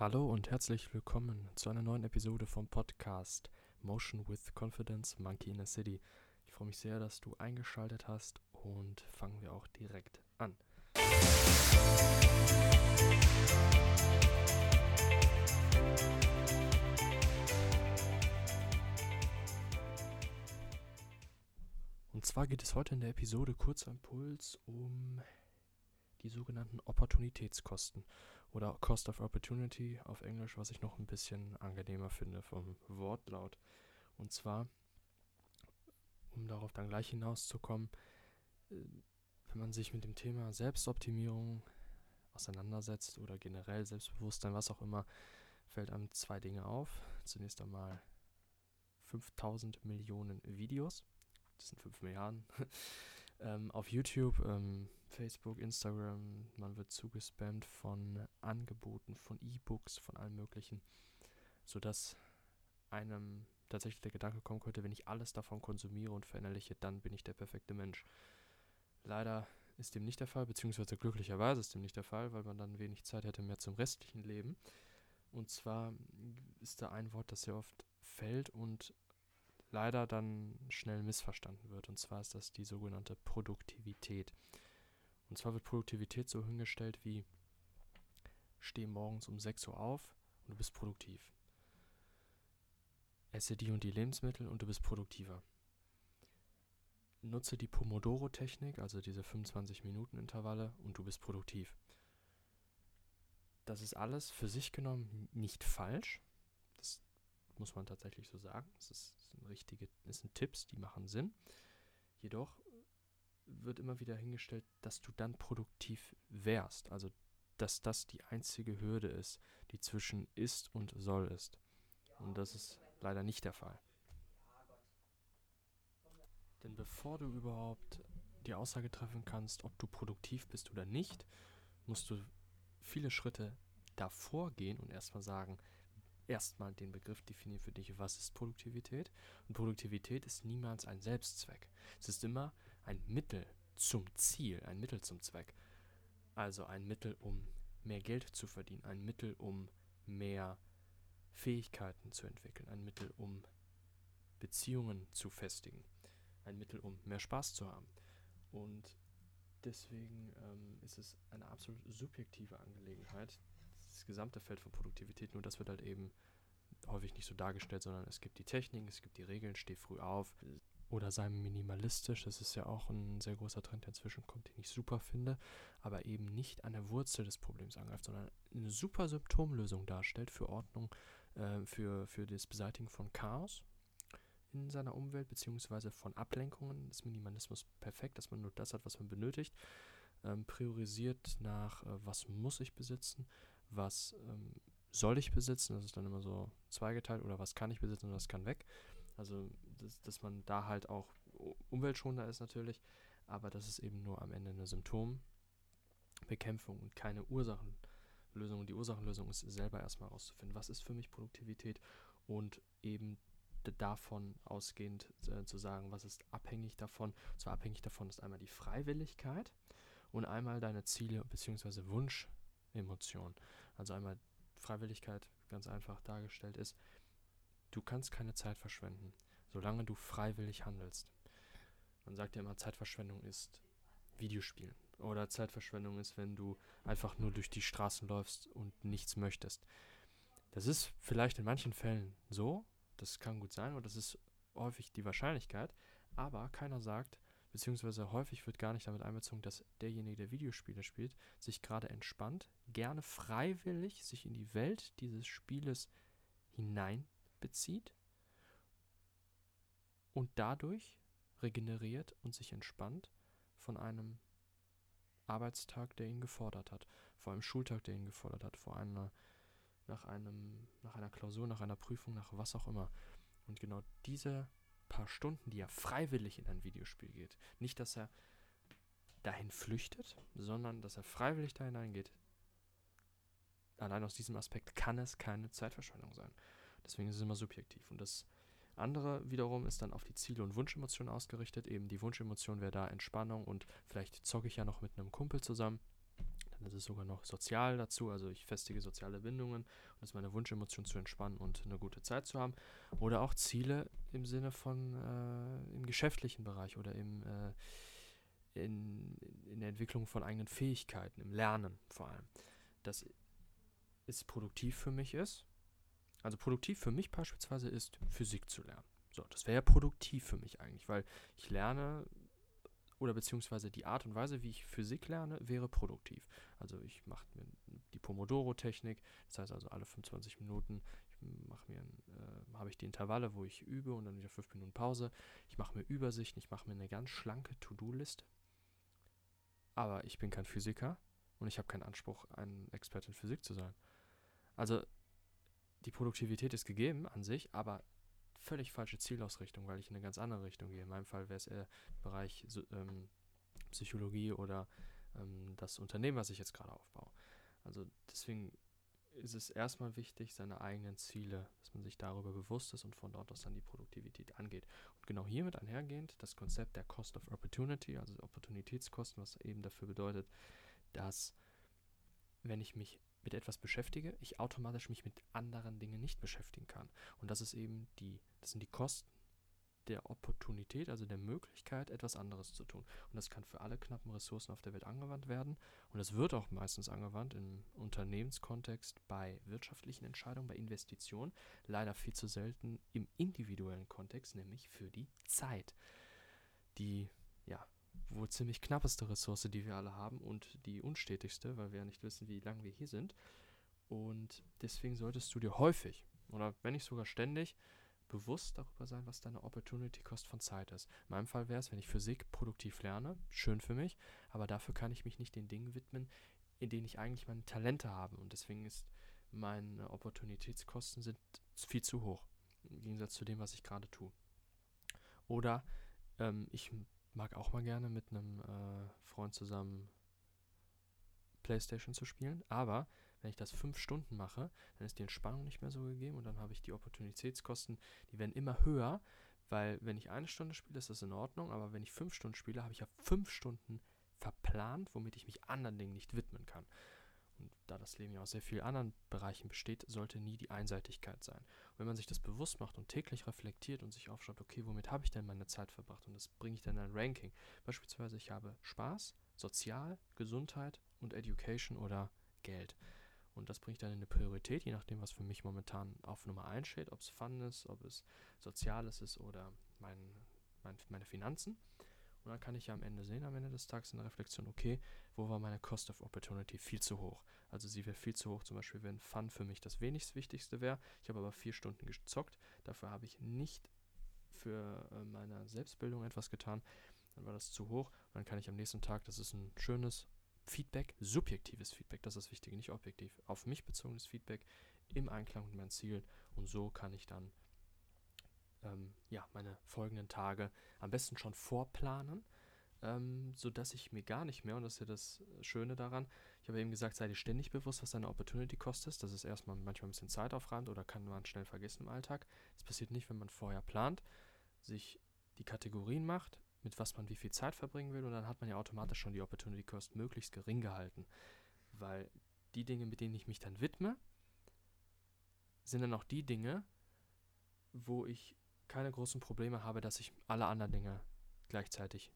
Hallo und herzlich willkommen zu einer neuen Episode vom Podcast Motion with Confidence Monkey in a City. Ich freue mich sehr, dass du eingeschaltet hast und fangen wir auch direkt an. Und zwar geht es heute in der Episode Kurzer Impuls um die sogenannten Opportunitätskosten oder Cost of Opportunity auf Englisch, was ich noch ein bisschen angenehmer finde vom Wortlaut. Und zwar, um darauf dann gleich hinauszukommen, äh, wenn man sich mit dem Thema Selbstoptimierung auseinandersetzt oder generell Selbstbewusstsein, was auch immer, fällt einem zwei Dinge auf. Zunächst einmal 5000 Millionen Videos, das sind 5 Milliarden, ähm, auf YouTube, ähm, Facebook, Instagram, man wird zugespammt von Angeboten, von E-Books, von allem Möglichen, sodass einem tatsächlich der Gedanke kommen könnte, wenn ich alles davon konsumiere und verinnerliche, dann bin ich der perfekte Mensch. Leider ist dem nicht der Fall, beziehungsweise glücklicherweise ist dem nicht der Fall, weil man dann wenig Zeit hätte mehr zum restlichen Leben. Und zwar ist da ein Wort, das sehr oft fällt und leider dann schnell missverstanden wird. Und zwar ist das die sogenannte Produktivität. Und zwar wird Produktivität so hingestellt wie, steh morgens um 6 Uhr auf und du bist produktiv. Esse die und die Lebensmittel und du bist produktiver. Nutze die Pomodoro-Technik, also diese 25-Minuten-Intervalle und du bist produktiv. Das ist alles für sich genommen nicht falsch. Das muss man tatsächlich so sagen. Es sind richtige, es sind Tipps, die machen Sinn. Jedoch wird immer wieder hingestellt, dass du dann produktiv wärst. Also, dass das die einzige Hürde ist, die zwischen ist und soll ist. Und das ist leider nicht der Fall. Denn bevor du überhaupt die Aussage treffen kannst, ob du produktiv bist oder nicht, musst du viele Schritte davor gehen und erstmal sagen, erstmal den Begriff definieren für dich, was ist Produktivität. Und Produktivität ist niemals ein Selbstzweck. Es ist immer ein Mittel zum Ziel, ein Mittel zum Zweck. Also ein Mittel, um mehr Geld zu verdienen, ein Mittel, um mehr Fähigkeiten zu entwickeln, ein Mittel, um Beziehungen zu festigen, ein Mittel, um mehr Spaß zu haben. Und deswegen ähm, ist es eine absolut subjektive Angelegenheit, das gesamte Feld von Produktivität, nur das wird halt eben häufig nicht so dargestellt, sondern es gibt die Techniken, es gibt die Regeln, steh früh auf oder sei minimalistisch. Das ist ja auch ein sehr großer Trend, der inzwischen kommt, den ich super finde, aber eben nicht an der Wurzel des Problems angreift, sondern eine super Symptomlösung darstellt für Ordnung, äh, für, für das Beseitigen von Chaos in seiner Umwelt, beziehungsweise von Ablenkungen. Das Minimalismus perfekt, dass man nur das hat, was man benötigt. Ähm, priorisiert nach, äh, was muss ich besitzen, was ähm, soll ich besitzen, das ist dann immer so zweigeteilt, oder was kann ich besitzen und was kann weg. Also, dass, dass man da halt auch umweltschonender ist natürlich, aber das ist eben nur am Ende eine Symptombekämpfung und keine Ursachenlösung. Die Ursachenlösung ist selber erstmal herauszufinden, was ist für mich Produktivität und eben davon ausgehend äh, zu sagen, was ist abhängig davon. Zwar abhängig davon ist einmal die Freiwilligkeit und einmal deine Ziele bzw. Wunschemotionen. Also einmal Freiwilligkeit ganz einfach dargestellt ist, du kannst keine Zeit verschwenden, solange du freiwillig handelst. Man sagt ja immer, Zeitverschwendung ist Videospielen. Oder Zeitverschwendung ist, wenn du einfach nur durch die Straßen läufst und nichts möchtest. Das ist vielleicht in manchen Fällen so, das kann gut sein, oder das ist häufig die Wahrscheinlichkeit, aber keiner sagt, beziehungsweise häufig wird gar nicht damit einbezogen, dass derjenige, der Videospiele spielt, sich gerade entspannt, gerne freiwillig sich in die Welt dieses Spieles hineinbezieht und dadurch regeneriert und sich entspannt von einem Arbeitstag, der ihn gefordert hat, vor einem Schultag, der ihn gefordert hat, vor einer, nach einem, nach einer Klausur, nach einer Prüfung, nach was auch immer. Und genau diese paar Stunden, die er freiwillig in ein Videospiel geht. Nicht, dass er dahin flüchtet, sondern dass er freiwillig da hineingeht. Allein aus diesem Aspekt kann es keine Zeitverschwendung sein. Deswegen ist es immer subjektiv. Und das andere wiederum ist dann auf die Ziele und Wunschemotionen ausgerichtet. Eben die Wunschemotion wäre da Entspannung und vielleicht zocke ich ja noch mit einem Kumpel zusammen. Dann ist es sogar noch sozial dazu, also ich festige soziale Bindungen und ist meine Wunschemotion zu entspannen und eine gute Zeit zu haben. Oder auch Ziele im Sinne von äh, im geschäftlichen Bereich oder im, äh, in, in der Entwicklung von eigenen Fähigkeiten, im Lernen vor allem. Dass es produktiv für mich ist. Also produktiv für mich beispielsweise ist, Physik zu lernen. So, das wäre ja produktiv für mich eigentlich, weil ich lerne oder beziehungsweise die Art und Weise, wie ich Physik lerne, wäre produktiv. Also ich mache mir die Pomodoro-Technik, das heißt also alle 25 Minuten äh, habe ich die Intervalle, wo ich übe und dann wieder 5 Minuten Pause. Ich mache mir Übersichten, ich mache mir eine ganz schlanke To-Do-Liste. Aber ich bin kein Physiker und ich habe keinen Anspruch, ein Experte in Physik zu sein. Also die Produktivität ist gegeben an sich, aber völlig falsche Zielausrichtung, weil ich in eine ganz andere Richtung gehe. In meinem Fall wäre es eher Bereich ähm, Psychologie oder ähm, das Unternehmen, was ich jetzt gerade aufbaue. Also deswegen ist es erstmal wichtig, seine eigenen Ziele, dass man sich darüber bewusst ist und von dort aus dann die Produktivität angeht. Und genau hiermit einhergehend das Konzept der Cost of Opportunity, also Opportunitätskosten, was eben dafür bedeutet, dass wenn ich mich mit etwas beschäftige, ich automatisch mich mit anderen Dingen nicht beschäftigen kann. Und das ist eben die, das sind die Kosten der Opportunität, also der Möglichkeit, etwas anderes zu tun. Und das kann für alle knappen Ressourcen auf der Welt angewandt werden. Und es wird auch meistens angewandt im Unternehmenskontext bei wirtschaftlichen Entscheidungen, bei Investitionen. Leider viel zu selten im individuellen Kontext, nämlich für die Zeit. Die, ja, wohl ziemlich knappeste Ressource, die wir alle haben und die unstetigste, weil wir ja nicht wissen, wie lange wir hier sind. Und deswegen solltest du dir häufig oder wenn nicht sogar ständig bewusst darüber sein, was deine Opportunity Cost von Zeit ist. In meinem Fall wäre es, wenn ich Physik produktiv lerne, schön für mich, aber dafür kann ich mich nicht den Dingen widmen, in denen ich eigentlich meine Talente habe. Und deswegen ist meine Opportunitätskosten sind viel zu hoch. Im Gegensatz zu dem, was ich gerade tue. Oder ähm, ich mag auch mal gerne mit einem äh, Freund zusammen Playstation zu spielen, aber wenn ich das fünf Stunden mache, dann ist die Entspannung nicht mehr so gegeben und dann habe ich die Opportunitätskosten, die werden immer höher, weil wenn ich eine Stunde spiele, ist das in Ordnung, aber wenn ich fünf Stunden spiele, habe ich ja fünf Stunden verplant, womit ich mich anderen Dingen nicht widmen kann. Und da das Leben ja aus sehr vielen anderen Bereichen besteht, sollte nie die Einseitigkeit sein. Und wenn man sich das bewusst macht und täglich reflektiert und sich aufschaut, okay, womit habe ich denn meine Zeit verbracht und das bringe ich dann in ein Ranking. Beispielsweise, ich habe Spaß, Sozial, Gesundheit und Education oder Geld. Und das bringe ich dann in eine Priorität, je nachdem, was für mich momentan auf Nummer 1 steht, ob es Fun ist, ob es Soziales ist oder mein, mein, meine Finanzen. Und dann kann ich ja am Ende sehen, am Ende des Tages in der Reflexion, okay, wo war meine Cost of Opportunity viel zu hoch? Also sie wäre viel zu hoch, zum Beispiel, wenn Fun für mich das wenigst Wichtigste wäre. Ich habe aber vier Stunden gezockt, dafür habe ich nicht für äh, meine Selbstbildung etwas getan. Dann war das zu hoch. Und dann kann ich am nächsten Tag, das ist ein schönes Feedback, subjektives Feedback, das ist das Wichtige, nicht objektiv, auf mich bezogenes Feedback im Einklang mit meinen Zielen. Und so kann ich dann ähm, ja, meine folgenden Tage am besten schon vorplanen, ähm, sodass ich mir gar nicht mehr, und das ist ja das Schöne daran, ich habe eben gesagt, sei dir ständig bewusst, was deine Opportunity kostet. Das ist erstmal manchmal ein bisschen Zeit aufreimt oder kann man schnell vergessen im Alltag. Das passiert nicht, wenn man vorher plant, sich die Kategorien macht, mit was man wie viel Zeit verbringen will, und dann hat man ja automatisch schon die Opportunity Cost möglichst gering gehalten. Weil die Dinge, mit denen ich mich dann widme, sind dann auch die Dinge, wo ich keine großen Probleme habe, dass ich alle anderen Dinge gleichzeitig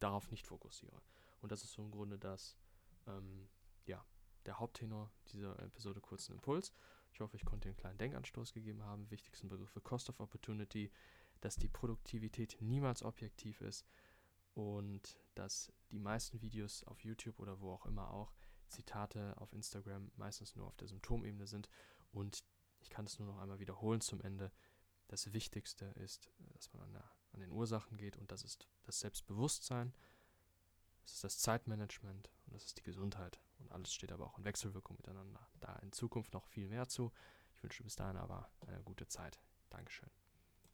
darauf nicht fokussiere. Und das ist so im Grunde das, ähm, ja, der Haupttenor dieser Episode Kurzen Impuls. Ich hoffe, ich konnte einen kleinen Denkanstoß gegeben haben. Wichtigsten Begriffe Cost of Opportunity, dass die Produktivität niemals objektiv ist und dass die meisten Videos auf YouTube oder wo auch immer auch Zitate auf Instagram meistens nur auf der Symptomebene sind. Und ich kann es nur noch einmal wiederholen zum Ende das Wichtigste ist, dass man an, der, an den Ursachen geht und das ist das Selbstbewusstsein, das ist das Zeitmanagement und das ist die Gesundheit. Und alles steht aber auch in Wechselwirkung miteinander. Da in Zukunft noch viel mehr zu. Ich wünsche bis dahin aber eine gute Zeit. Dankeschön.